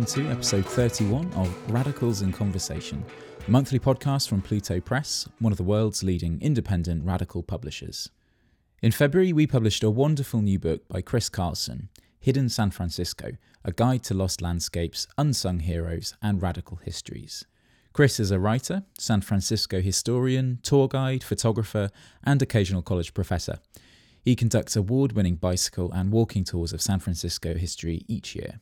Welcome to episode 31 of Radicals in Conversation, a monthly podcast from Pluto Press, one of the world's leading independent radical publishers. In February, we published a wonderful new book by Chris Carlsson, Hidden San Francisco A Guide to Lost Landscapes, Unsung Heroes, and Radical Histories. Chris is a writer, San Francisco historian, tour guide, photographer, and occasional college professor. He conducts award winning bicycle and walking tours of San Francisco history each year.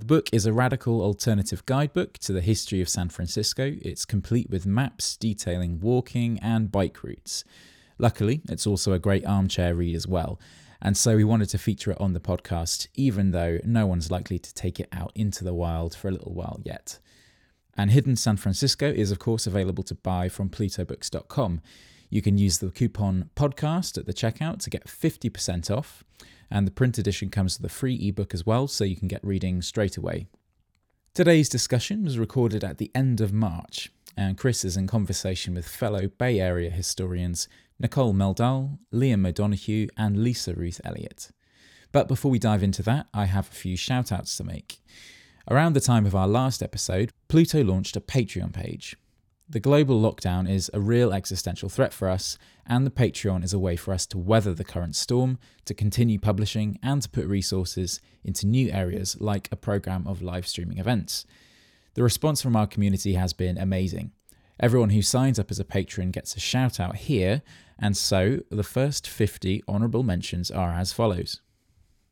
The book is a radical alternative guidebook to the history of San Francisco. It's complete with maps detailing walking and bike routes. Luckily, it's also a great armchair read as well, and so we wanted to feature it on the podcast, even though no one's likely to take it out into the wild for a little while yet. And Hidden San Francisco is, of course, available to buy from plutobooks.com. You can use the coupon podcast at the checkout to get 50% off. And the print edition comes with a free ebook as well, so you can get reading straight away. Today's discussion was recorded at the end of March, and Chris is in conversation with fellow Bay Area historians Nicole Meldahl, Liam O'Donoghue, and Lisa Ruth Elliott. But before we dive into that, I have a few shout outs to make. Around the time of our last episode, Pluto launched a Patreon page. The global lockdown is a real existential threat for us, and the Patreon is a way for us to weather the current storm, to continue publishing, and to put resources into new areas like a program of live streaming events. The response from our community has been amazing. Everyone who signs up as a patron gets a shout out here, and so the first 50 honourable mentions are as follows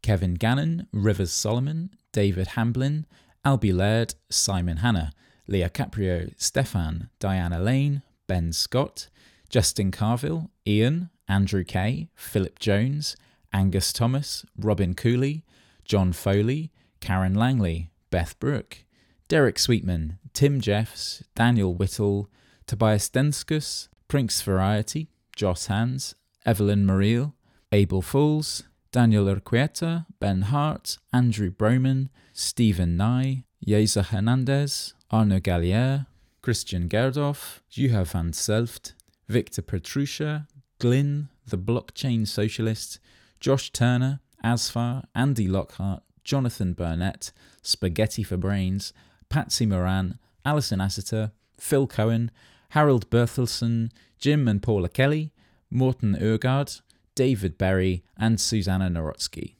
Kevin Gannon, Rivers Solomon, David Hamblin, Albie Laird, Simon Hanna. Leah Caprio, Stefan, Diana Lane, Ben Scott, Justin Carville, Ian, Andrew Kay, Philip Jones, Angus Thomas, Robin Cooley, John Foley, Karen Langley, Beth Brooke, Derek Sweetman, Tim Jeffs, Daniel Whittle, Tobias Denskus, Prince Variety, Joss Hans, Evelyn Mariel, Abel Fools, Daniel Urquieta, Ben Hart, Andrew Broman, Stephen Nye, Yeza Hernandez, Arno Gallier, Christian Gerdorf, Juha van Selft, Victor Petrusha, Glyn, the Blockchain Socialist, Josh Turner, Asfar, Andy Lockhart, Jonathan Burnett, Spaghetti for Brains, Patsy Moran, Alison Asseter, Phil Cohen, Harold Berthelsen, Jim and Paula Kelly, Morton Urgard, David Berry, and Susanna Norotsky.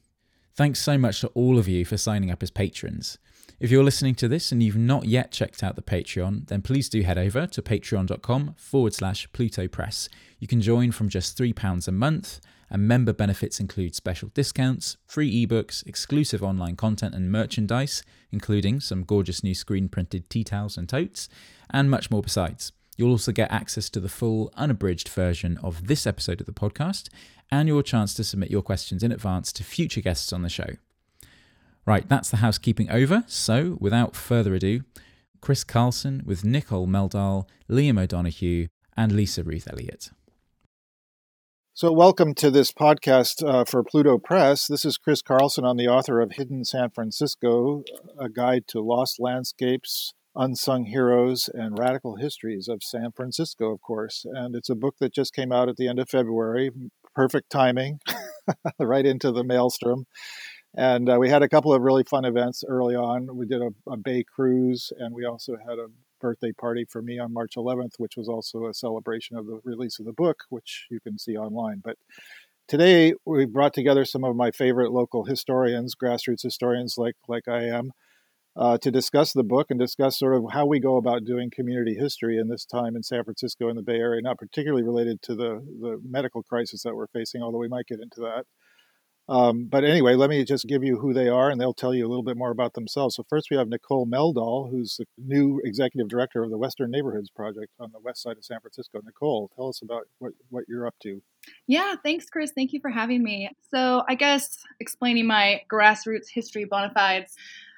Thanks so much to all of you for signing up as patrons. If you're listening to this and you've not yet checked out the Patreon, then please do head over to patreon.com forward slash Pluto Press. You can join from just £3 a month, and member benefits include special discounts, free ebooks, exclusive online content and merchandise, including some gorgeous new screen printed tea towels and totes, and much more besides. You'll also get access to the full, unabridged version of this episode of the podcast and your chance to submit your questions in advance to future guests on the show. Right, that's the housekeeping over. So, without further ado, Chris Carlsson with Nicole Meldahl, Liam O'Donoghue, and Lisa Ruth Elliott. So, welcome to this podcast uh, for Pluto Press. This is Chris Carlsson. I'm the author of Hidden San Francisco, a guide to lost landscapes, unsung heroes, and radical histories of San Francisco, of course. And it's a book that just came out at the end of February. Perfect timing, right into the maelstrom. And uh, we had a couple of really fun events early on. We did a, a, bay cruise, and we also had a birthday party for me on March 11th, which was also a celebration of the release of the book, which you can see online. But today we brought together some of my favorite local historians, grassroots historians like like I am, uh, to discuss the book and discuss sort of how we go about doing community history in this time in San Francisco and the Bay Area, not particularly related to the the medical crisis that we're facing, although we might get into that. Um, but anyway, let me just give you who they are, and they'll tell you a little bit more about themselves. So first, we have Nicole Meldahl, who's the new executive director of the Western Neighborhoods Project on the west side of San Francisco. Nicole, tell us about what, what you're up to. Yeah, thanks, Chris. Thank you for having me. So I guess explaining my grassroots history bona fides.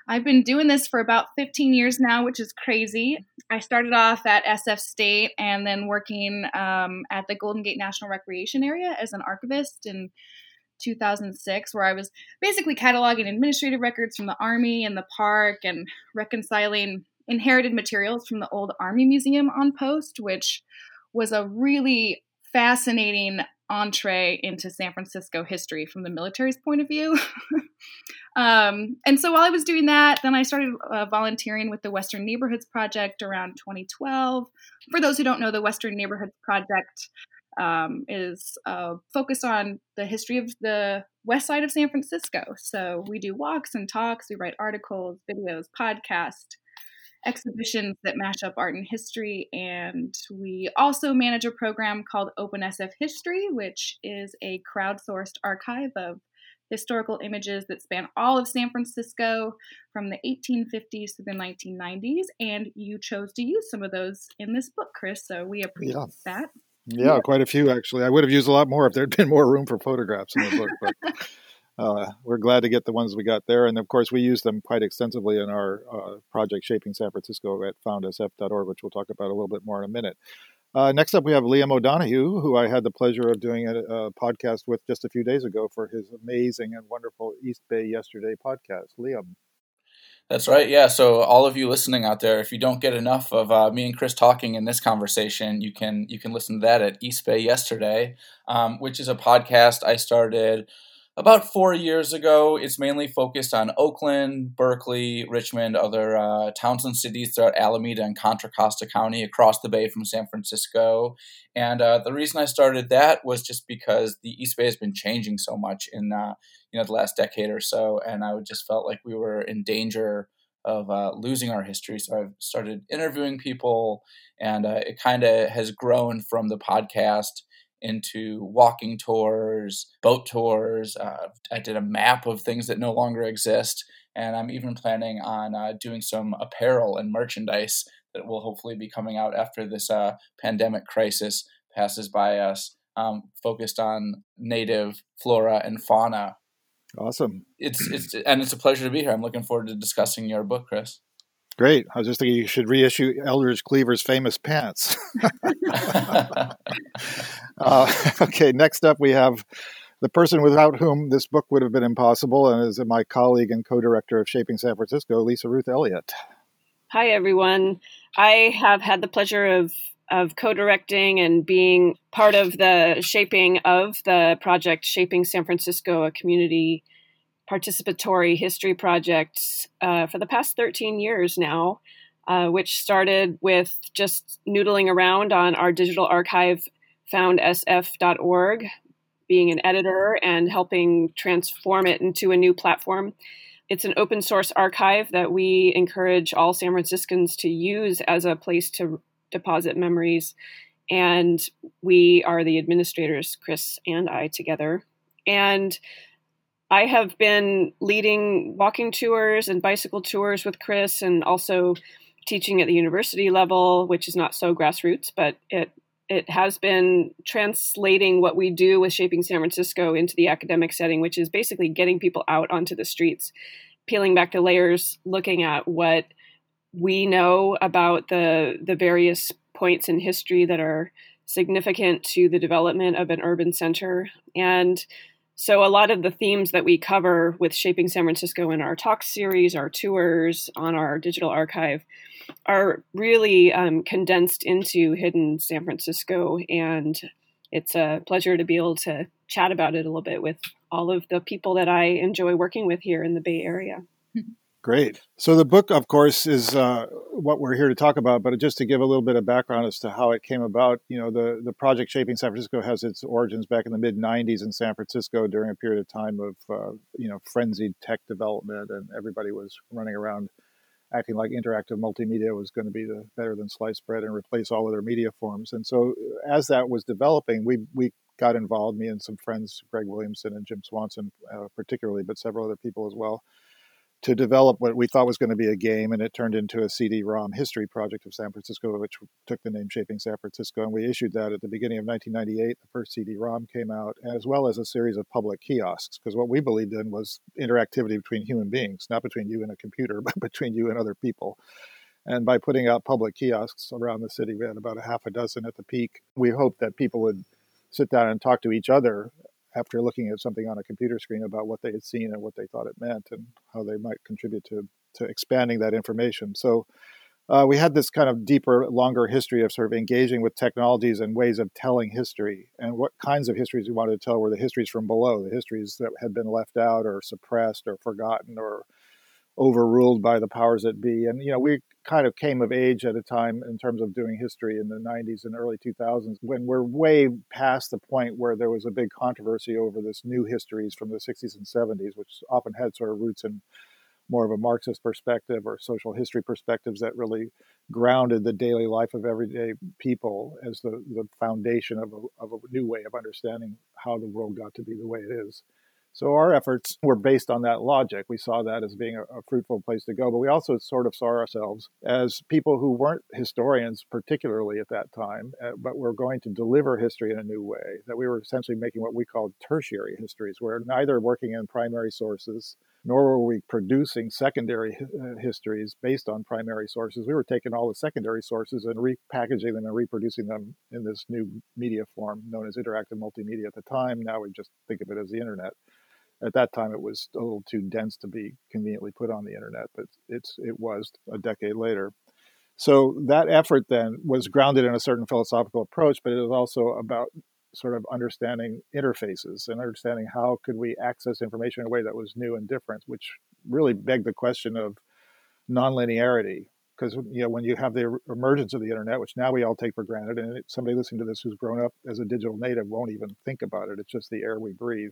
I've been doing this for about 15 years now, which is crazy. I started off at SF State and then working um, at the Golden Gate National Recreation Area as an archivist and 2006, where I was basically cataloging administrative records from the Army and the park and reconciling inherited materials from the old Army Museum on post, which was a really fascinating entree into San Francisco history from the military's point of view. um, and so while I was doing that, then I started uh, volunteering with the Western Neighborhoods Project around 2012. For those who don't know, the Western Neighborhoods Project um, is uh, focused on the history of the west side of San Francisco. So we do walks and talks, we write articles, videos, podcasts, exhibitions that mash up art and history. And we also manage a program called OpenSF History, which is a crowdsourced archive of historical images that span all of San Francisco from the 1850s to the 1990s. And you chose to use some of those in this book, Chris. So we appreciate yeah. that. Yeah, quite a few actually. I would have used a lot more if there'd been more room for photographs in the book. But uh, we're glad to get the ones we got there, and of course, we use them quite extensively in our uh, project Shaping San Francisco at foundsf.org, which we'll talk about a little bit more in a minute. Uh, next up, we have Liam O'Donoghue, who I had the pleasure of doing a, a, podcast with just a few days ago for his amazing and wonderful East Bay Yesterday podcast. Liam. That's right. Yeah. So all of you listening out there, if you don't get enough of uh, me and Chris talking in this conversation, you can you can listen to that at East Bay Yesterday, um, which is a podcast I started about four years ago. It's mainly focused on Oakland, Berkeley, Richmond, other uh, towns and cities throughout Alameda and Contra Costa County across the bay from San Francisco. And uh, the reason I started that was just because the East Bay has been changing so much in uh, you know the last decade or so, and I just felt like we were in danger of uh, losing our history. So I've started interviewing people, and uh, it kind of has grown from the podcast into walking tours, boat tours. Uh, I did a map of things that no longer exist, and I'm even planning on uh, doing some apparel and merchandise that will hopefully be coming out after this uh, pandemic crisis passes by us, um, focused on native flora and fauna. Awesome. It's it's and it's a pleasure to be here. I'm looking forward to discussing your book, Chris. Great. I was just thinking you should reissue Eldridge Cleaver's famous pants. uh, okay, next up we have the person without whom this book would have been impossible, and is my colleague and co-director of Shaping San Francisco, Lisa Ruth Elliott. Hi, everyone. I have had the pleasure of of co-directing and being part of the shaping of the project Shaping San Francisco, a community participatory history projects uh, for the past 13 years now, uh, which started with just noodling around on our digital archive, foundsf.org, being an editor and helping transform it into a new platform. It's an open source archive that we encourage all San Franciscans to use as a place to deposit memories. And we are the administrators, Chris and I, together. And I have been leading walking tours and bicycle tours with Chris and also teaching at the university level, which is not so grassroots, but it it has been translating what we do with shaping San Francisco into the academic setting, which is basically getting people out onto the streets, peeling back the layers, looking at what we know about the the various points in history that are significant to the development of an urban center. And so, a lot of the themes that we cover with Shaping San Francisco in our talk series, our tours, on our digital archive are really um, condensed into Hidden San Francisco. And it's a pleasure to be able to chat about it a little bit with all of the people that I enjoy working with here in the Bay Area. Great. So the book, of course, is uh, what we're here to talk about. But just to give a little bit of background as to how it came about, you know, the the project Shaping San Francisco has its origins back in the mid '90s in San Francisco during a period of time of uh, you know frenzied tech development, and everybody was running around acting like interactive multimedia was going to be the better than sliced bread and replace all other media forms. And so, as that was developing, we we got involved, me and some friends, Greg Williamson and Jim Swanson, uh, particularly, but several other people as well to develop what we thought was going to be a game, and it turned into a CD-ROM history project of San Francisco, which took the name Shaping San Francisco. And we issued that at the beginning of 1998. The first CD-ROM came out, as well as a series of public kiosks, because what we believed in was interactivity between human beings, not between you and a computer, but between you and other people. And by putting out public kiosks around the city, we had about a half a dozen at the peak. We hoped that people would sit down and talk to each other after looking at something on a computer screen about what they had seen and what they thought it meant and how they might contribute to, to expanding that information. So uh, we had this kind of deeper, longer history of sort of engaging with technologies and ways of telling history. And what kinds of histories we wanted to tell were the histories from below, the histories that had been left out or suppressed or forgotten or overruled by the powers that be. And, you know, we kind of came of age at a time in terms of doing history in the 90s and early 2000s when we're way past the point where there was a big controversy over this new histories from the 60s and 70s, which often had sort of roots in more of a Marxist perspective or social history perspectives that really grounded the daily life of everyday people as the, the foundation of a, of a new way of understanding how the world got to be the way it is. So our efforts were based on that logic. We saw that as being a, a, fruitful place to go, but we also sort of saw ourselves as people who weren't historians, particularly at that time, uh, but were going to deliver history in a new way. That we were essentially making what we called tertiary histories, where neither working in primary sources nor were we producing secondary uh, histories based on primary sources. We were taking all the secondary sources and repackaging them and reproducing them in this new media form known as interactive multimedia at the time. Now we just think of it as the internet at that time it was a little too dense to be conveniently put on the internet, but it's it was a decade later. So that effort then was grounded in a certain philosophical approach, but it was also about sort of understanding interfaces and understanding how could we access information in a way that was new and different, which really begged the question of nonlinearity. Because you know when you have the emergence of the internet, which now we all take for granted, and somebody listening to this who's grown up as a digital native won't even think about it. It's just the air we breathe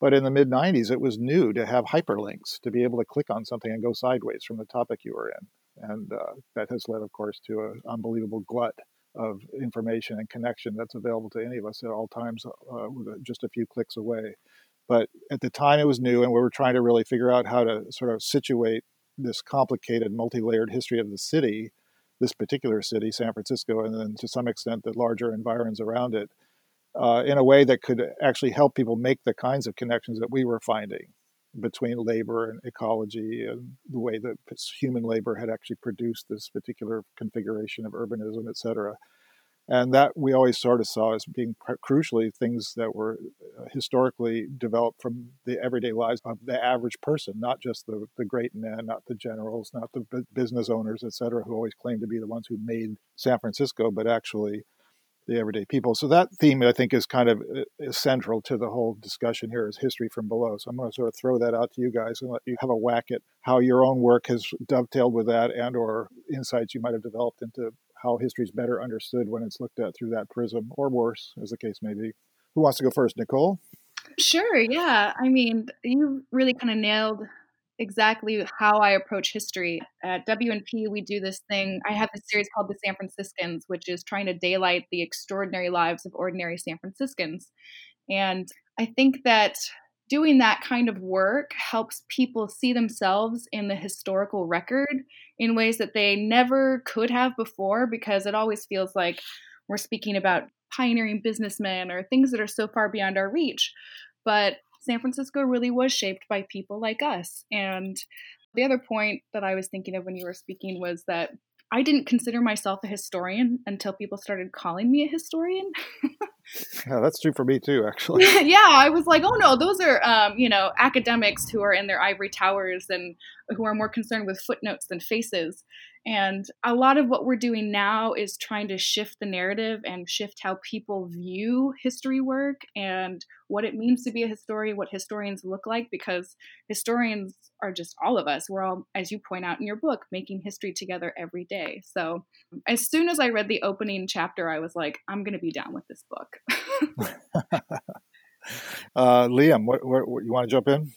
but in the mid 90s, it was new to have hyperlinks, to be able to click on something and go sideways from the topic you were in. And uh, that has led, of course, to an unbelievable glut of information and connection that's available to any of us at all times, uh, just a few clicks away. But at the time, it was new, and we were trying to really figure out how to sort of situate this complicated, multi layered history of the city, this particular city, San Francisco, and then to some extent the larger environs around it uh, in a way that could actually help people make the kinds of connections that we were finding between labor and ecology and the way that human labor had actually produced this particular configuration of urbanism, et cetera. And that we always sort of saw as being crucially things that were uh, historically developed from the everyday lives of the average person, not just the, the great men, not the generals, not the business owners, et cetera, who always claimed to be the ones who made San Francisco, but actually the everyday people. So that theme, I think, is kind of uh, is central to the whole discussion here is history from below. So I'm going to sort of throw that out to you guys and let you have a whack at how your own work has dovetailed with that and or insights you might have developed into how history is better understood when it's looked at through that prism or worse, as the case may be. Who wants to go first, Nicole? Sure, yeah. I mean, you really kind of nailed exactly how I approach history. At W&P, we do this thing. I have this series called The San Franciscans, which is trying to daylight the extraordinary lives of ordinary San Franciscans. And I think that doing that kind of work helps people see themselves in the historical record in ways that they never could have before because it always feels like we're speaking about pioneering businessmen or things that are so far beyond our reach. But San Francisco really was shaped by people like us. And the other point that I was thinking of when you were speaking was that I didn't consider myself a historian until people started calling me a historian. yeah, that's true for me too, actually. yeah, I was like, oh no, those are um, you know academics who are in their ivory towers and who are more concerned with footnotes than faces. And a lot of what we're doing now is trying to shift the narrative and shift how people view history work and what it means to be a historian, what historians look like, because historians are just all of us. We're all, as you point out in your book, making history together every day. So as soon as I read the opening chapter, I was like, I'm going to be down with this book. uh, Liam, what, what, what, you want to jump in?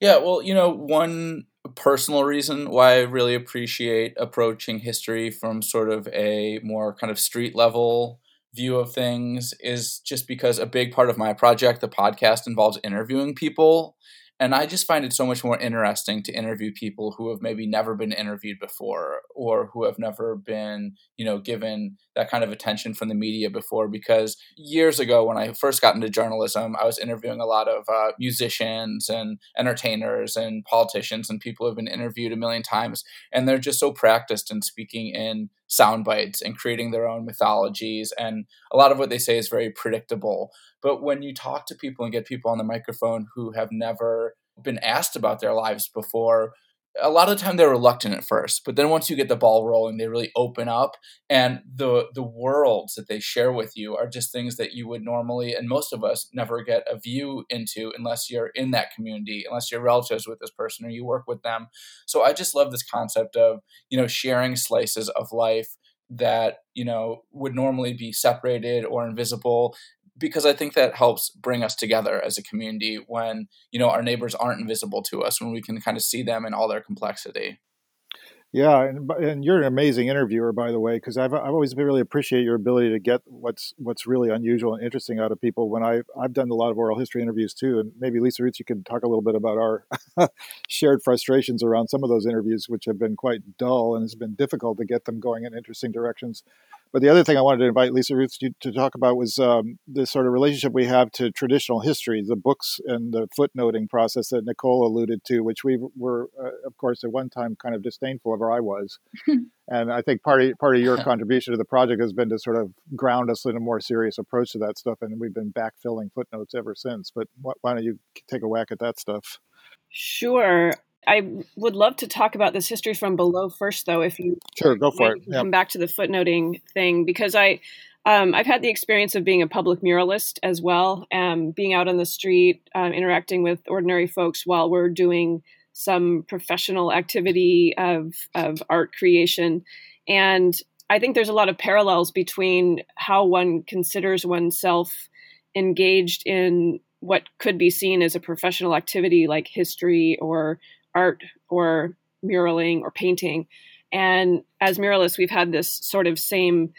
Yeah, well, you know, one personal reason why I really appreciate approaching history from sort of a more kind of street level view of things is just because a big part of my project, the podcast, involves interviewing people. And I just find it so much more interesting to interview people who have maybe never been interviewed before or who have never been, you know, given that kind of attention from the media before. Because years ago, when I first got into journalism, I was interviewing a lot of uh, musicians and entertainers and politicians and people who have been interviewed a million times. And they're just so practiced in speaking in sound bites and creating their own mythologies. And a lot of what they say is very predictable. But when you talk to people and get people on the microphone who have never been asked about their lives before, a lot of the time they're reluctant at first, but then once you get the ball rolling, they really open up, and the the worlds that they share with you are just things that you would normally, and most of us never get a view into unless you're in that community, unless you're relatives with this person or you work with them. So I just love this concept of you know sharing slices of life that you know would normally be separated or invisible because I think that helps bring us together as a community when you know our neighbors aren't invisible to us when we can kind of see them in all their complexity. Yeah, and, and you're an amazing interviewer, by the way, because I've, I've always really appreciate your ability to get what's what's really unusual and interesting out of people. When I I've done a lot of oral history interviews too, and maybe Lisa Ruth, you could talk a little bit about our shared frustrations around some of those interviews, which have been quite dull, and it's been difficult to get them going in interesting directions. But the other thing I wanted to invite Lisa Ruth to, to talk about was um, the sort of relationship we have to traditional history, the books and the footnoting process that Nicole alluded to, which we were, uh, of course, at one time kind of disdainful of, or I was. and I think part of part of your contribution to the project has been to sort of ground us in a more serious approach to that stuff, and we've been backfilling footnotes ever since. But why don't you take a whack at that stuff? Sure. I would love to talk about this history from below first, though. If you sure, go for it. Come back to the footnoting thing because I, um, I've had the experience of being a public muralist as well, um, being out on the street, um, interacting with ordinary folks while we're doing some professional activity of of art creation, and I think there's a lot of parallels between how one considers oneself engaged in what could be seen as a professional activity like history or art or muraling or painting. And as muralists, we've had this sort of same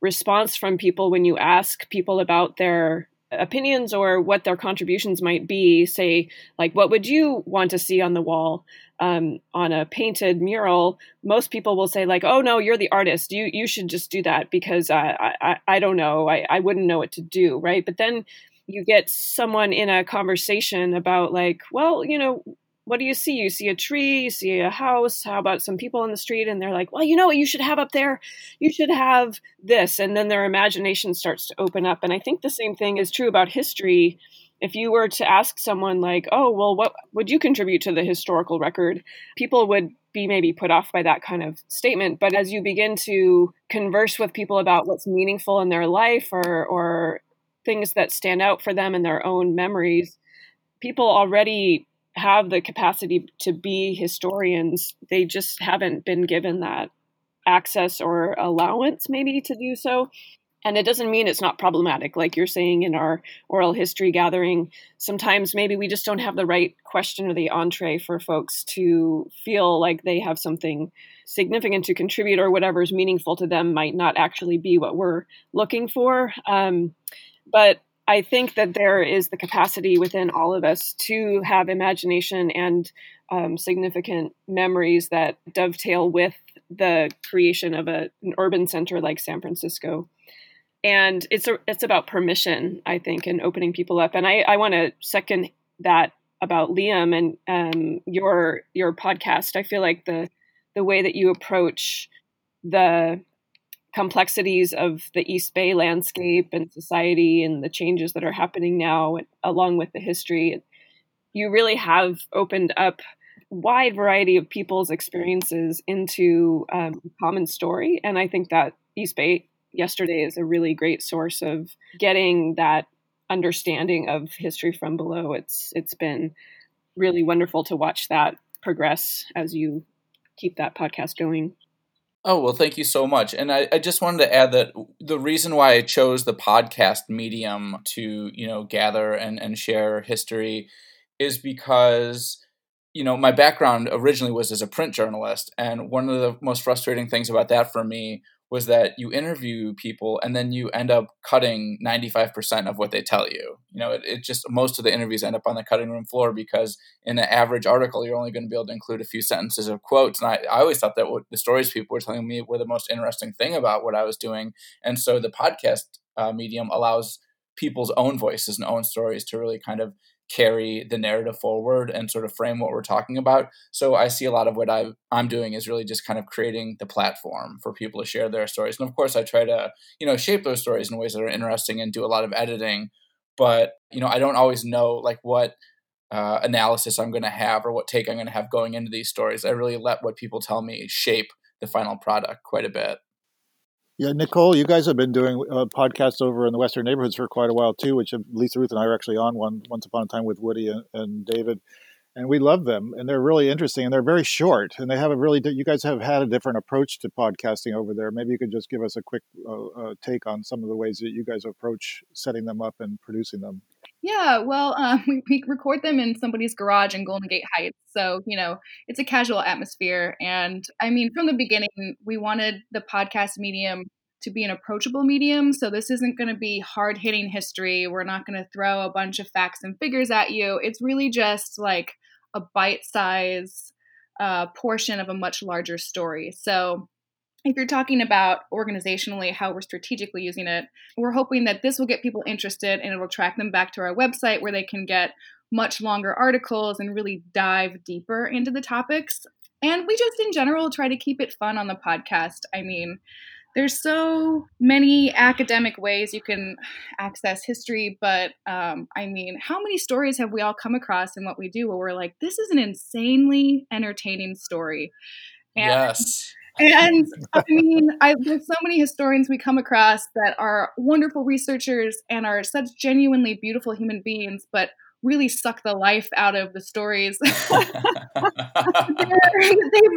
response from people when you ask people about their opinions or what their contributions might be. Say, like, what would you want to see on the wall um, on a painted mural? Most people will say, like, oh no, you're the artist. You you should just do that because I I, I don't know. I, I wouldn't know what to do, right? But then you get someone in a conversation about like, well, you know, what do you see? You see a tree, you see a house. How about some people in the street? And they're like, well, you know what you should have up there? You should have this. And then their imagination starts to open up. And I think the same thing is true about history. If you were to ask someone, like, oh, well, what would you contribute to the historical record? People would be maybe put off by that kind of statement. But as you begin to converse with people about what's meaningful in their life or, or things that stand out for them in their own memories, people already have the capacity to be historians. They just haven't been given that access or allowance, maybe, to do so. And it doesn't mean it's not problematic. Like you're saying in our oral history gathering, sometimes maybe we just don't have the right question or the entree for folks to feel like they have something significant to contribute or whatever is meaningful to them might not actually be what we're looking for. Um, but I think that there is the capacity within all of us to have imagination and um, significant memories that dovetail with the creation of a, an urban center like San Francisco. And it's a, it's about permission, I think, and opening people up. And I, I want to second that about Liam and um, your your podcast. I feel like the the way that you approach the complexities of the East Bay landscape and society and the changes that are happening now, along with the history, you really have opened up wide variety of people's experiences into um, common story. And I think that East Bay yesterday is a really great source of getting that understanding of history from below. It's it's been really wonderful to watch that progress as you keep that podcast going. Oh, well, thank you so much. And I, I just wanted to add that the reason why I chose the podcast medium to, you know, gather and, and share history is because, you know, my background originally was as a print journalist. And one of the most frustrating things about that for me was that you interview people and then you end up cutting 95% of what they tell you. You know, it, it, just most of the interviews end up on the cutting room floor because in an average article, you're only going to be able to include a few sentences of quotes. And I, I always thought that what the stories people were telling me were the most interesting thing about what I was doing. And so the podcast uh, medium allows people's own voices and own stories to really kind of carry the narrative forward and sort of frame what we're talking about. So I see a lot of what I I'm doing is really just kind of creating the platform for people to share their stories. And of course I try to, you know, shape those stories in ways that are interesting and do a lot of editing, but you know, I don't always know like what uh, analysis I'm going to have or what take I'm going to have going into these stories. I really let what people tell me shape the final product quite a bit. Yeah, Nicole, you guys have been doing uh, podcasts over in the Western neighborhoods for quite a while too, which Lisa Ruth and I are actually on one once upon a time with Woody and, and David and we love them and they're really interesting and they're very short and they have a really you guys have had a different approach to podcasting over there. Maybe you could just give us a quick uh, uh, take on some of the ways that you guys approach setting them up and producing them yeah well uh, we, we record them in somebody's garage in golden gate heights so you know it's a casual atmosphere and i mean from the beginning we wanted the podcast medium to be an approachable medium. So this isn't going to be hard hitting history. We're not going to throw a bunch of facts and figures at you. It's really just like a bite size uh, portion of a much larger story. So, if you're talking about organizationally how we're strategically using it, we're hoping that this will get people interested and it will track them back to our website where they can get much longer articles and really dive deeper into the topics. And we just, in general, try to keep it fun on the podcast. I mean, there's so many academic ways you can access history, but um, I mean, how many stories have we all come across in what we do where we're like, this is an insanely entertaining story? And, yes. And I mean, I, there's so many historians we come across that are wonderful researchers and are such genuinely beautiful human beings, but really suck the life out of the stories they've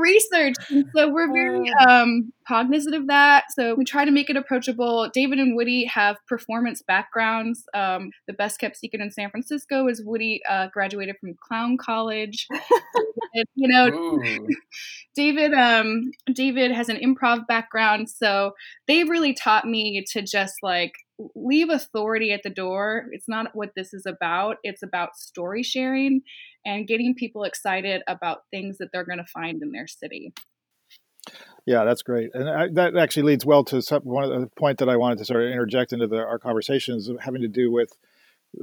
researched. And so we're very oh. um, cognizant of that. So we try to make it approachable. David and Woody have performance backgrounds. Um, the best kept secret in San Francisco is Woody uh, graduated from clown college. you know, David um, David has an improv background, so they've really taught me to just like leave authority at the door. It's not what this is about. It's about story sharing and getting people excited about things that they're going to find in their city. Yeah, that's great, and I, that actually leads well to some, one of the point that I wanted to sort of interject into the, our conversations having to do with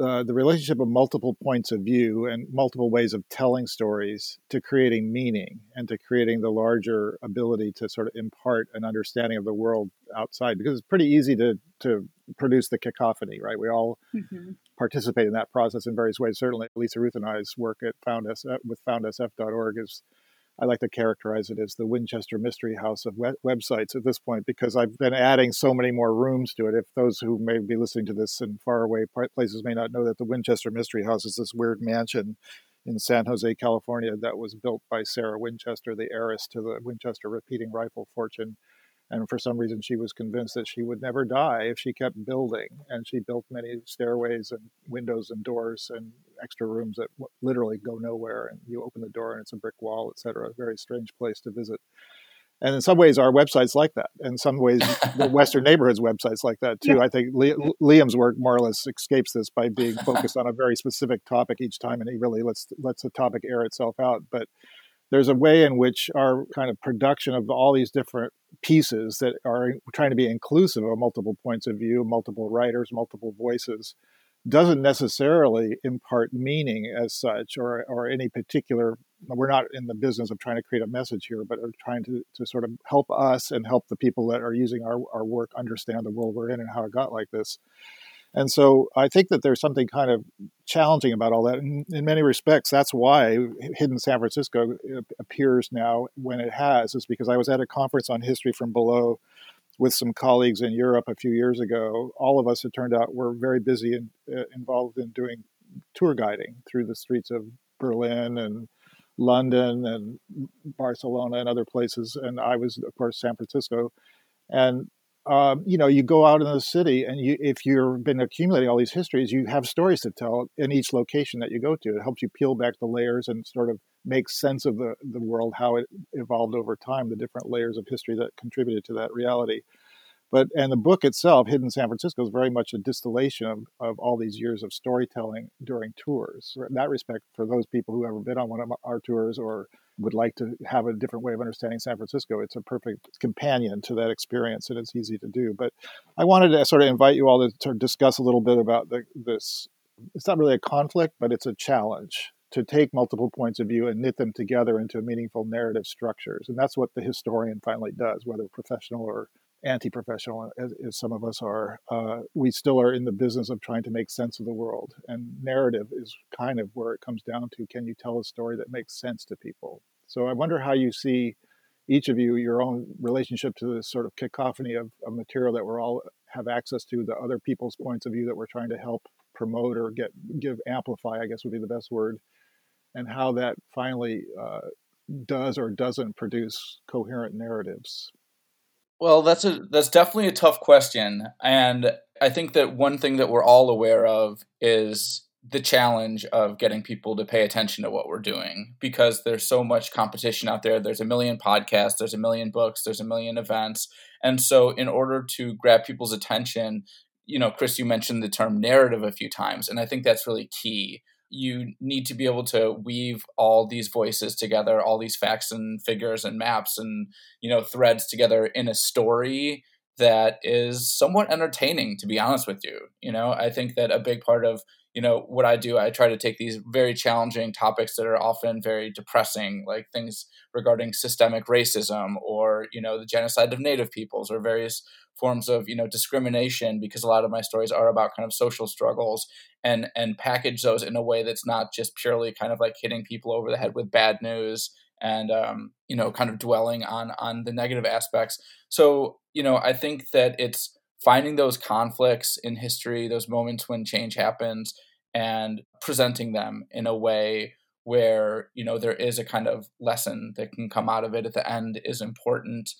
uh, the relationship of multiple points of view and multiple ways of telling stories to creating meaning and to creating the larger ability to sort of impart an understanding of the world outside because it's pretty easy to to produce the cacophony right we all mm-hmm. participate in that process in various ways certainly lisa ruth and i's work at found us with foundsf.org is I like to characterize it as the Winchester Mystery House of web- websites at this point because I've been adding so many more rooms to it. If those who may be listening to this in faraway places may not know that the Winchester Mystery House is this weird mansion in San Jose, California, that was built by Sarah Winchester, the heiress to the Winchester repeating rifle fortune. And for some reason, she was convinced that she would never die if she kept building. And she built many stairways and windows and doors and extra rooms that literally go nowhere. And you open the door and it's a brick wall, et cetera. A very strange place to visit. And in some ways, our website's like that. In some ways, the Western neighborhoods website's like that too. Yeah. I think Liam's work more or less escapes this by being focused on a very specific topic each time, and he really lets lets the topic air itself out. But there's a way in which our kind of production of all these different pieces that are trying to be inclusive of multiple points of view, multiple writers, multiple voices, doesn't necessarily impart meaning as such or, or any particular we're not in the business of trying to create a message here but are trying to, to sort of help us and help the people that are using our, our work understand the world we're in and how it got like this and so I think that there's something kind of challenging about all that. And in many respects, that's why Hidden San Francisco uh, appears now when it has, is because I was at a conference on history from below with some colleagues in Europe a few years ago. All of us, it turned out, were very busy and uh, involved in doing tour guiding through the streets of Berlin and London and Barcelona and other places. And I was, of course, San Francisco. And um, you know, you go out in the city, and you, if you've been accumulating all these histories, you have stories to tell in each location that you go to. It helps you peel back the layers and sort of make sense of the, the world, how it evolved over time, the different layers of history that contributed to that reality. But and the book itself, Hidden San Francisco, is very much a distillation of, of all these years of storytelling during tours. In that respect, for those people who have ever been on one of our tours or would like to have a different way of understanding San Francisco, it's a perfect companion to that experience, and it's easy to do. But I wanted to sort of invite you all to, to discuss a little bit about the, this. It's not really a conflict, but it's a challenge to take multiple points of view and knit them together into meaningful narrative structures. And that's what the historian finally does, whether professional or anti-professional as, as, some of us are uh, we still are in the business of trying to make sense of the world. And narrative is kind of where it comes down to can you tell a story that makes sense to people? So i wonder how you see each of you your own relationship to this sort of cacophony of, of material that we're all have access to the other people's points of view that we're trying to help promote or get give amplify i guess would be the best word and how that finally uh, does or doesn't produce coherent narratives well, that's a that's definitely a tough question, and I think that one thing that we're all aware of is the challenge of getting people to pay attention to what we're doing because there's so much competition out there. There's a million podcasts, there's a million books, there's a million events, and so in order to grab people's attention, you know, Chris, you mentioned the term narrative a few times, and I think that's really key you need to be able to weave all these voices together all these facts and figures and maps and you know threads together in a story that is somewhat entertaining to be honest with you you know? I think that a big part of you know what i do i try to take these very challenging topics that are often very depressing like things regarding systemic racism or you know the genocide of native peoples or various forms of you know discrimination because a lot of my stories are about kind of social struggles and and package those in a way that's not just purely kind of like hitting people over the head with bad news and um, you know kind of dwelling on on the negative aspects. So you know i think that it's finding those conflicts in history those moments when change happens and presenting them in a way where you know there is a kind of lesson that can come out of it at the end is important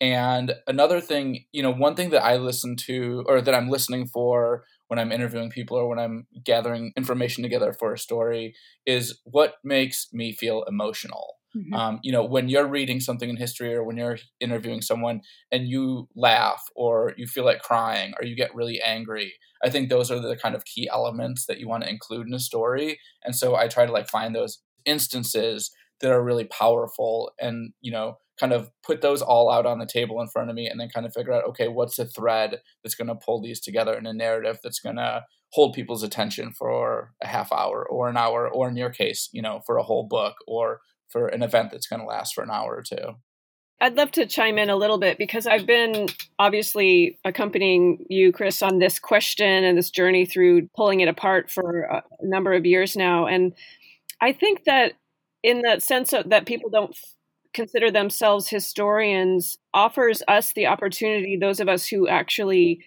and another thing, you know, one thing that I listen to or that I'm listening for when I'm interviewing people or when I'm gathering information together for a story is what makes me feel emotional. Mm-hmm. Um, you know, when you're reading something in history or when you're interviewing someone and you laugh or you feel like crying or you get really angry, I think those are the kind of key elements that you want to include in a story. And so I try to like find those instances that are really powerful and, you know, kind of put those all out on the table in front of me and then kind of figure out okay what's the thread that's going to pull these together in a narrative that's going to hold people's attention for a half hour or an hour or in your case you know for a whole book or for an event that's going to last for an hour or two I'd love to chime in a little bit because I've been obviously accompanying you, Chris, on this question and this journey through pulling it apart for a number of years now. And I think that in that sense of, that people don't consider themselves historians offers us the opportunity, those of us who actually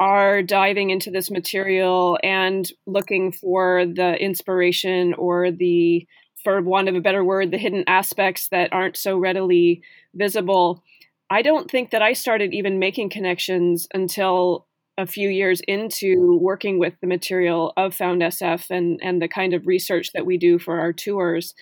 are diving into this material and looking for the inspiration or the, for want of a better word, the hidden aspects that aren't so readily visible. I don't think that I started even making connections until a few years into working with the material of Found SF and, and the kind of research that we do for our tours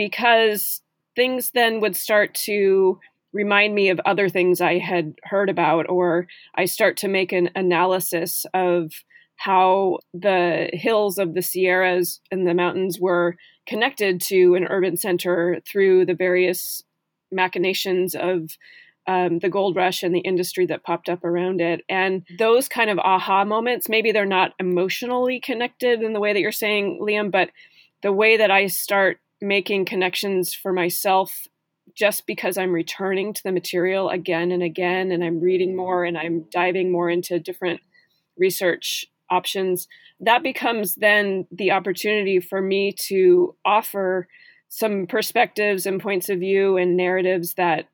because things then would start to remind me of other things I had heard about, or I start to make an analysis of how the hills of the Sierras and the mountains were connected to an urban center through the various machinations of um, the gold rush and the industry that popped up around it. And those kind of aha moments, maybe they're not emotionally connected in the way that you're saying, Liam, but the way that I start making connections for myself just because I'm returning to the material again and again, and I'm reading more and I'm diving more into different research options, that becomes then the opportunity for me to offer some perspectives and points of view and narratives that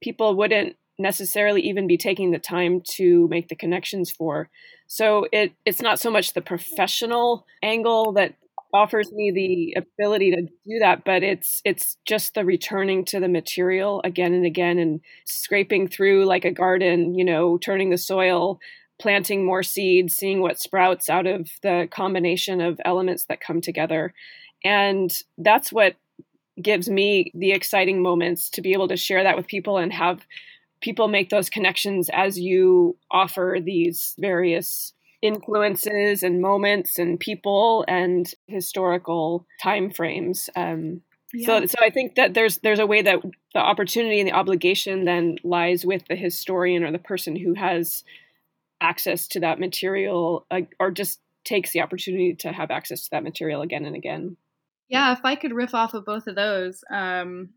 people wouldn't necessarily even be taking the time to make the connections for. So it it's not so much the professional angle that offers me the ability to do that but it's it's just the returning to the material again and again and scraping through like a garden you know turning the soil planting more seeds seeing what sprouts out of the combination of elements that come together. And that's what gives me the exciting moments to be able to share that with people and have people make those connections as you offer these various influences and moments and people and historical time frames. Um, yeah. So, so I think that there's there's a way that the opportunity and the obligation then lies with the historian or the person who has access to that material, uh, or just takes the opportunity to have access to that material again and again. Yeah, if I could riff off of both of those, um,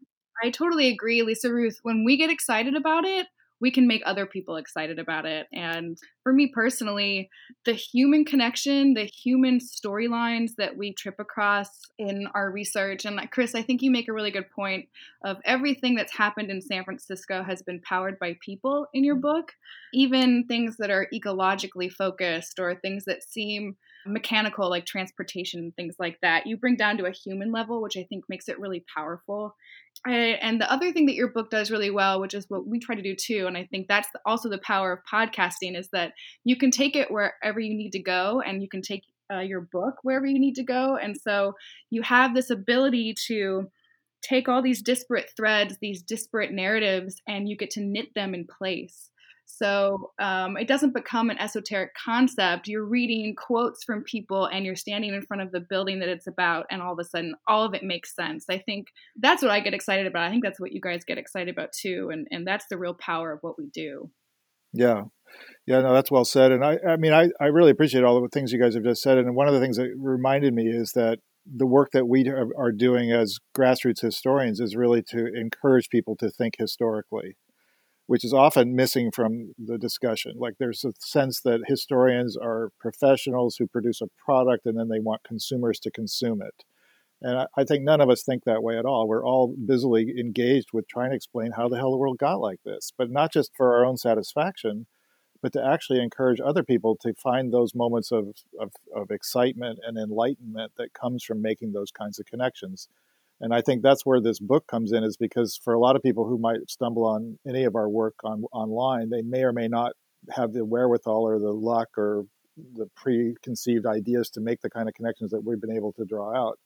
I totally agree, Lisa Ruth. When we get excited about it, we can make other people excited about it. And for me personally, the human connection, the human storylines that we trip across in our research, and Chris, I think you make a really good point of everything that's happened in San Francisco has been powered by people in your mm-hmm. book, even things that are ecologically focused or things that seem mechanical like transportation and things like that you bring down to a human level which i think makes it really powerful and the other thing that your book does really well, which is what we try to do too, and I think that's also the power of podcasting, is that you can take it wherever you need to go, and you can take uh, your book wherever you need to go, and so you have this ability to take all these disparate threads, these disparate narratives, and you get to knit them in place. So um, it doesn't become an esoteric concept. You're reading quotes from people and you're standing in front of the building that it's about, and all of a sudden, all of it makes sense. I think that's what I get excited about. I think that's what you guys get excited about too. And, and that's the real power of what we do. Yeah. Yeah, no, that's well said. And I, I mean, I, I really appreciate all the things you guys have just said. And one of the things that reminded me is that the work that we are doing as grassroots historians is really to encourage people to think historically which is often missing from the discussion. Like there's a sense that historians are professionals who produce a product and then they want consumers to consume it. And I, I, think none of us think that way at all. We're all busily engaged with trying to explain how the hell the world got like this, but not just for our own satisfaction, but to actually encourage other people to find those moments of, of, of excitement and enlightenment that comes from making those kinds of connections and I think that's where this book comes in, is because for a lot of people who might stumble on any of our work on online, they may or may not have the wherewithal or the luck or the preconceived ideas to make the kind of connections that we've been able to draw out.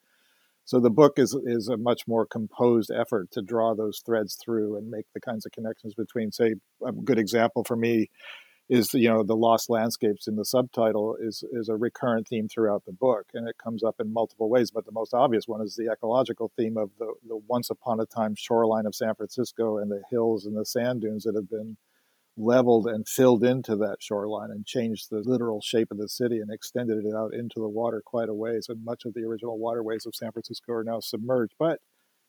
So the book is is a much more composed effort to draw those threads through and make the kinds of connections between. Say, a good example for me is you know the lost landscapes in the subtitle is is a recurrent theme throughout the book and it comes up in multiple ways but the most obvious one is the ecological theme of the, the once upon a time shoreline of san francisco and the hills and the sand dunes that have been leveled and filled into that shoreline and changed the literal shape of the city and extended it out into the water quite a ways and much of the original waterways of san francisco are now submerged but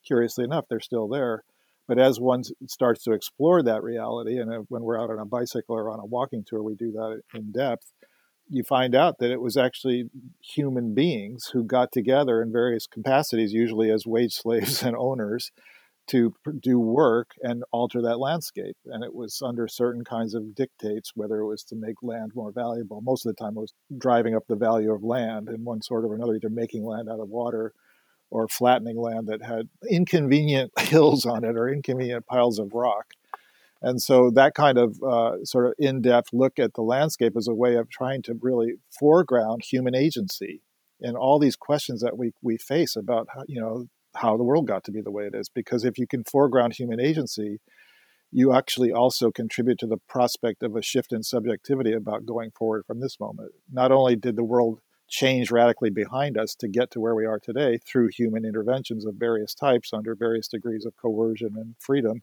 curiously enough they're still there but as one starts to explore that reality, and uh, when we're out on a bicycle or on a walking tour, we do that in depth, you find out that it was actually human beings who got together in various capacities, usually as wage slaves and owners, to do work and alter that landscape. And it was under certain kinds of dictates, whether it was to make land more valuable. Most of the time, it was driving up the value of land in one sort or another, either making land out of water or flattening land that had inconvenient hills on it or inconvenient piles of rock. And so that kind of uh, sort of in-depth look at the landscape is a way of trying to really foreground human agency and all these questions that we, we face about how, you know how the world got to be the way it is. Because if you can foreground human agency, you actually also contribute to the prospect of a shift in subjectivity about going forward from this moment. Not only did the world change radically behind us to get to where we are today through human interventions of various types under various degrees of coercion and freedom.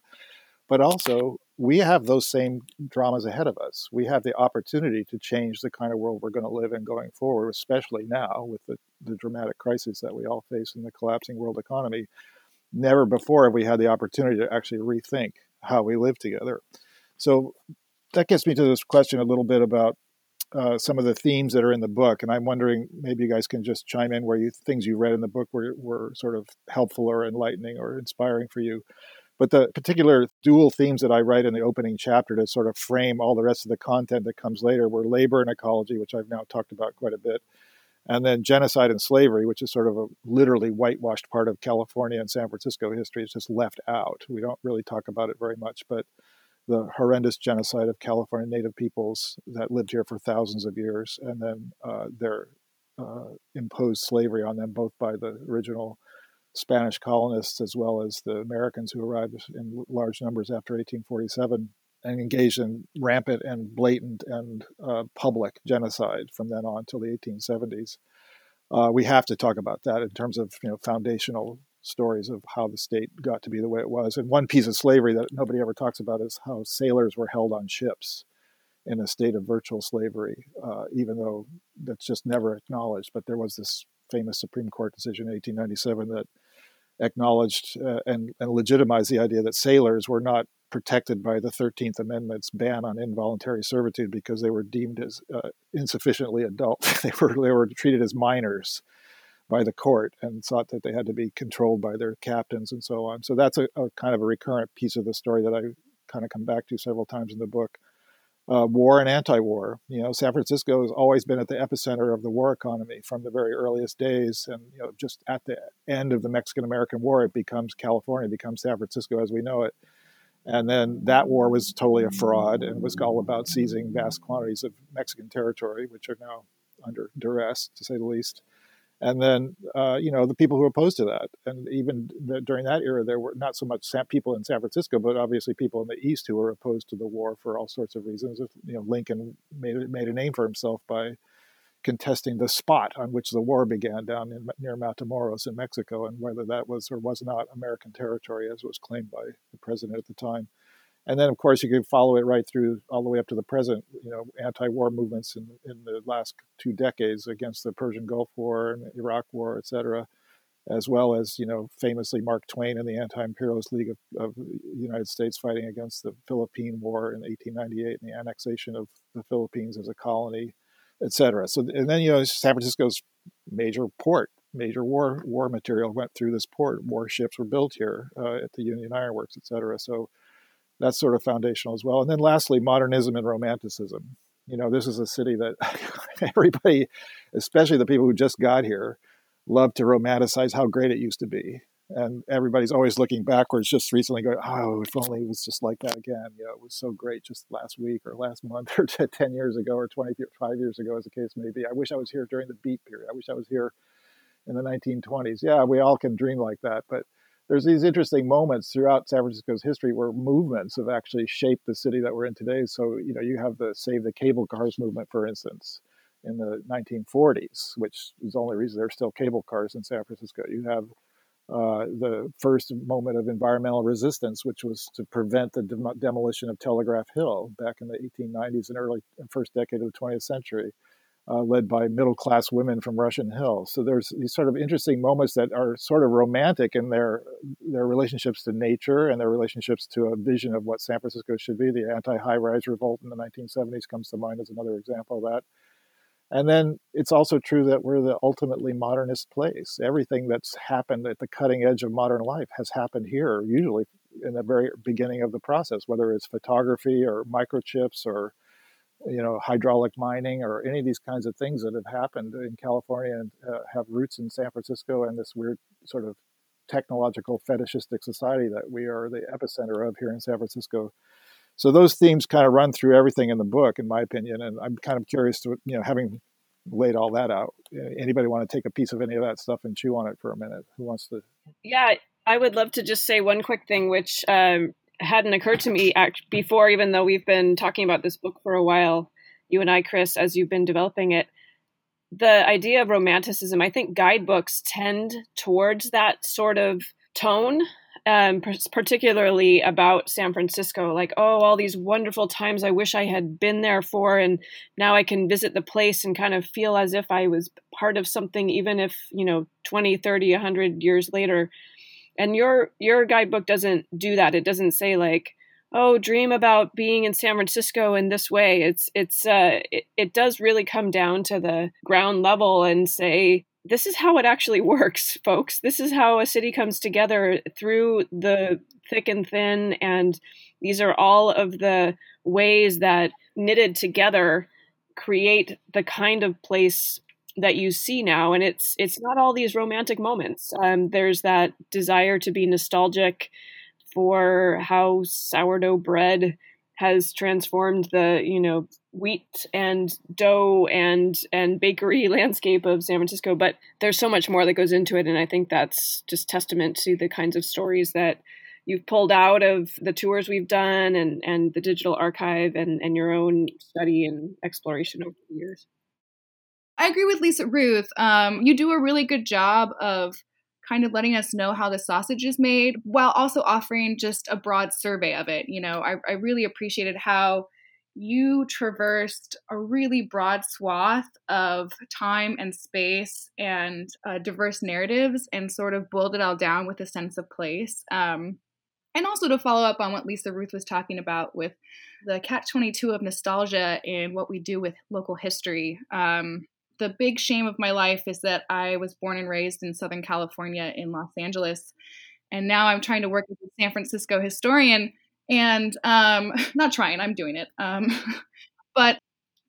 But also, we have those same dramas ahead of us. We have the opportunity to change the kind of world we're going to live in going forward, especially now with the, the dramatic crisis that we all face in the collapsing world economy. Never before have we had the opportunity to actually rethink how we live together. So that gets me to this question a little bit about uh, some of the themes that are in the book, and I'm wondering maybe you guys can just chime in where you things you read in the book were were sort of helpful or enlightening or inspiring for you. But the particular dual themes that I write in the opening chapter to sort of frame all the rest of the content that comes later were labor and ecology, which I've now talked about quite a bit, and then genocide and slavery, which is sort of a literally whitewashed part of California and San Francisco history. It's just left out. We don't really talk about it very much, but the horrendous genocide of California Native peoples that lived here for thousands of years, and then uh, their uh, imposed slavery on them, both by the original Spanish colonists as well as the Americans who arrived in large numbers after 1847 and engaged in rampant and blatant and uh, public genocide from then on till the 1870s. Uh, we have to talk about that in terms of you know foundational stories of how the state got to be the way it was. And one piece of slavery that nobody ever talks about is how sailors were held on ships in a state of virtual slavery, uh, even though that's just never acknowledged. But there was this famous Supreme Court decision in 1897 that acknowledged uh, and, and legitimized the idea that sailors were not protected by the 13th Amendment's ban on involuntary servitude because they were deemed as uh, insufficiently adult. they were they were treated as minors by the court and thought that they had to be controlled by their captains and so on. So that's a, a kind of a recurrent piece of the story that I kind of come back to several times in the book. Uh, war and anti-war. You know, San Francisco has always been at the epicenter of the war economy from the very earliest days, and you know, just at the end of the Mexican-American War, it becomes California, it becomes San Francisco as we know it. And then that war was totally a fraud and was all about seizing vast quantities of Mexican territory, which are now under duress, to say the least and then uh, you know the people who opposed to that. And even the, during that era there were not so much people in san francisco but obviously people in the east who were opposed to the war for all sorts of reasons. You know lincoln made, made a name for himself by contesting the spot on which the war began down in, near matamoros in mexico and whether that was or was not american territory as was claimed by the president at the time and then of course you can follow it right through all the way up to the present you know anti-war movements in, in the last two decades against the persian gulf war and iraq war et cetera as well as you know famously mark twain and the anti-imperialist league of, of the united states fighting against the philippine war in 1898 and the annexation of the philippines as a colony et cetera. So and then you know san francisco's major port major war war material went through this port. Warships were built here uh, at the union iron works et cetera. So that's sort of foundational as well. And then lastly, modernism and romanticism. You know, this is a city that everybody, especially the people who just got here, love to romanticize how great it used to be. And everybody's always looking backwards, just recently going, oh, if only it was just like that again. You know, it was so great just last week or last month or 10 years ago or 25 years ago, as the case may be. I wish I was here during the beat period. I wish I was here in the 1920s. Yeah, we all can dream like that. But there's these interesting moments throughout San Francisco's history where movements have actually shaped the city that we're in today. So, you know, you have the Save the Cable Cars movement, for instance, in the 1940s, which is the only reason there's still cable cars in San Francisco. You have uh, the first moment of environmental resistance, which was to prevent the demolition of Telegraph Hill back in the 1890s and early first decade of the 20th century uh, led by middle class women from Russian Hill. So there's these sort of interesting moments that are sort of romantic in their their relationships to nature and their relationships to a vision of what San Francisco should be. The anti-high rise revolt in the 1970s comes to mind as another example of that. And then it's also true that we're the ultimately modernist place. Everything that's happened at the cutting edge of modern life has happened here, usually in the very beginning of the process, whether it's photography or microchips or you know, hydraulic mining or any of these kinds of things that have happened in California and uh, have roots in San Francisco and this weird sort of technological fetishistic society that we are the epicenter of here in San Francisco. So those themes kind of run through everything in the book, in my opinion. And I'm kind of curious to, you know, having laid all that out, anybody want to take a piece of any of that stuff and chew on it for a minute? Who wants to? Yeah, I would love to just say one quick thing, which um, hadn't occurred to me act- before, even though we've been talking about this book for a while, you and I, Chris, as you've been developing it. The idea of romanticism, I think guidebooks tend towards that sort of tone, um, particularly about San Francisco. Like, oh, all these wonderful times I wish I had been there for, and now I can visit the place and kind of feel as if I was part of something, even if, you know, 20, 30, 100 years later and your your guidebook doesn't do that. It doesn't say like oh dream about being in san francisco in this way. It's it's uh it, it does really come down to the ground level and say this is how it actually works folks. This is how a city comes together through the thick and thin and these are all of the ways that knitted together create the kind of place that you see now and it's it's not all these romantic moments um, there's that desire to be nostalgic for how sourdough bread has transformed the you know wheat and dough and and bakery landscape of San Francisco but there's so much more that goes into it and I think that's just testament to the kinds of stories that you've pulled out of the tours we've done and and the digital archive and and your own study and exploration over the years. I agree with Lisa Ruth. Um, you do a really good job of kind of letting us know how the sausage is made while also offering just a broad survey of it. You know, I, I really appreciated how you traversed a really broad swath of time and space and uh, diverse narratives and sort of boiled it all down with a sense of place. Um, and also to follow up on what Lisa Ruth was talking about with the catch 22 of nostalgia and what we do with local history. Um, the big shame of my life is that I was born and raised in Southern California in Los Angeles. And now I'm trying to work as a San Francisco historian and um, not trying, I'm doing it. Um, but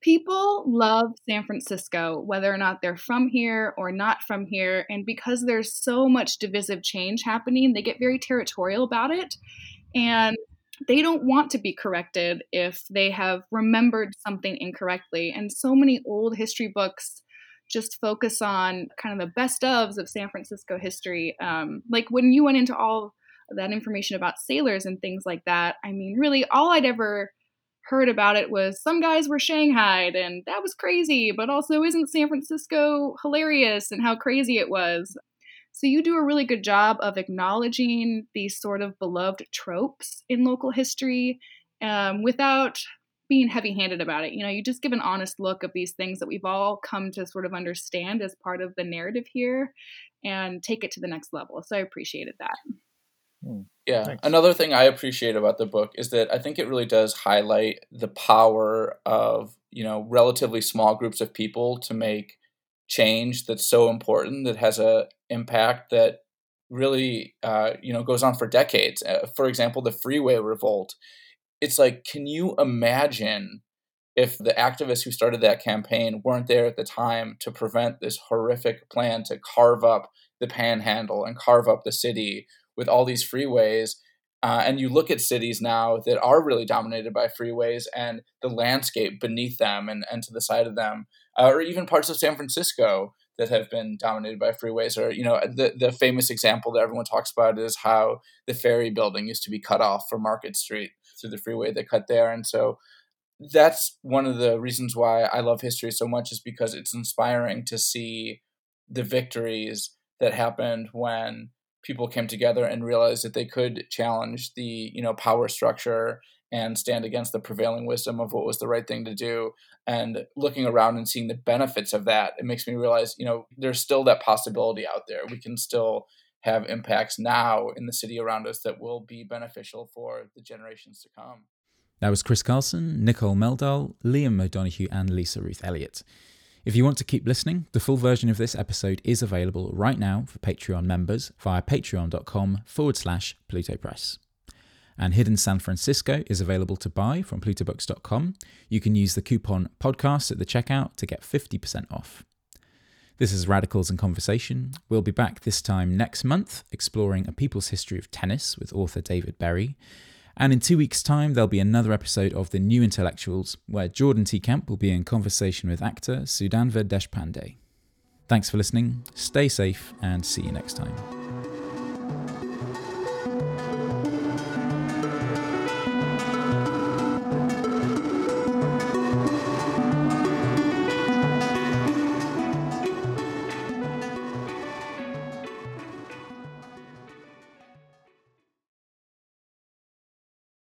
people love San Francisco, whether or not they're from here or not from here. And because there's so much divisive change happening, they get very territorial about it. And they don't want to be corrected if they have remembered something incorrectly. And so many old history books just focus on kind of the best ofs of San Francisco history. Um, like when you went into all that information about sailors and things like that, I mean, really, all I'd ever heard about it was some guys were shanghaied and that was crazy, but also isn't San Francisco hilarious and how crazy it was? So you do a really good job of acknowledging these sort of beloved tropes in local history um, without being heavy handed about it. You know, you just give an honest look of these things that we've all come to sort of understand as part of the narrative here and take it to the next level. So I appreciated that. Hmm. Yeah. Thanks. Another thing I appreciate about the book is that I think it really does highlight the power of, you know, relatively small groups of people to make change that's so important that has a impact that really uh, you know goes on for decades. Uh, for example, the freeway revolt. It's like, can you imagine if the activists who started that campaign weren't there at the time to prevent this horrific plan to carve up the panhandle and carve up the city with all these freeways. Uh, and you look at cities now that are really dominated by freeways and the landscape beneath them and, and to the side of them, uh, or even parts of San Francisco that have been dominated by freeways. Or, you know, the, the famous example that everyone talks about is how the ferry building used to be cut off from Market Street through the freeway they cut there. And so that's one of the reasons why I love history so much is because it's inspiring to see the victories that happened when people came together and realized that they could challenge the you know power structure and stand against the prevailing wisdom of what was the right thing to do. And looking around and seeing the benefits of that it makes me realize you know there's still that possibility out there. We can still have impacts now in the city around us that will be beneficial for the generations to come. That was chris carlsson nicole meldahl liam o'donoghue and lisa ruth elliott. If you want to keep listening, the full version of this episode is available right now for Patreon members via patreon.com forward slash Pluto Press. And Hidden San Francisco is available to buy from plutobooks.com. You can use the coupon podcast at the checkout to get 50% off. This is Radicals in Conversation. We'll be back this time next month exploring a people's history of tennis with author David Berry. And in two weeks' time, there'll be another episode of The New Intellectuals, where Jordan T. Camp will be in conversation with actor Sudhanva Deshpande. Thanks for listening, stay safe, and see you next time.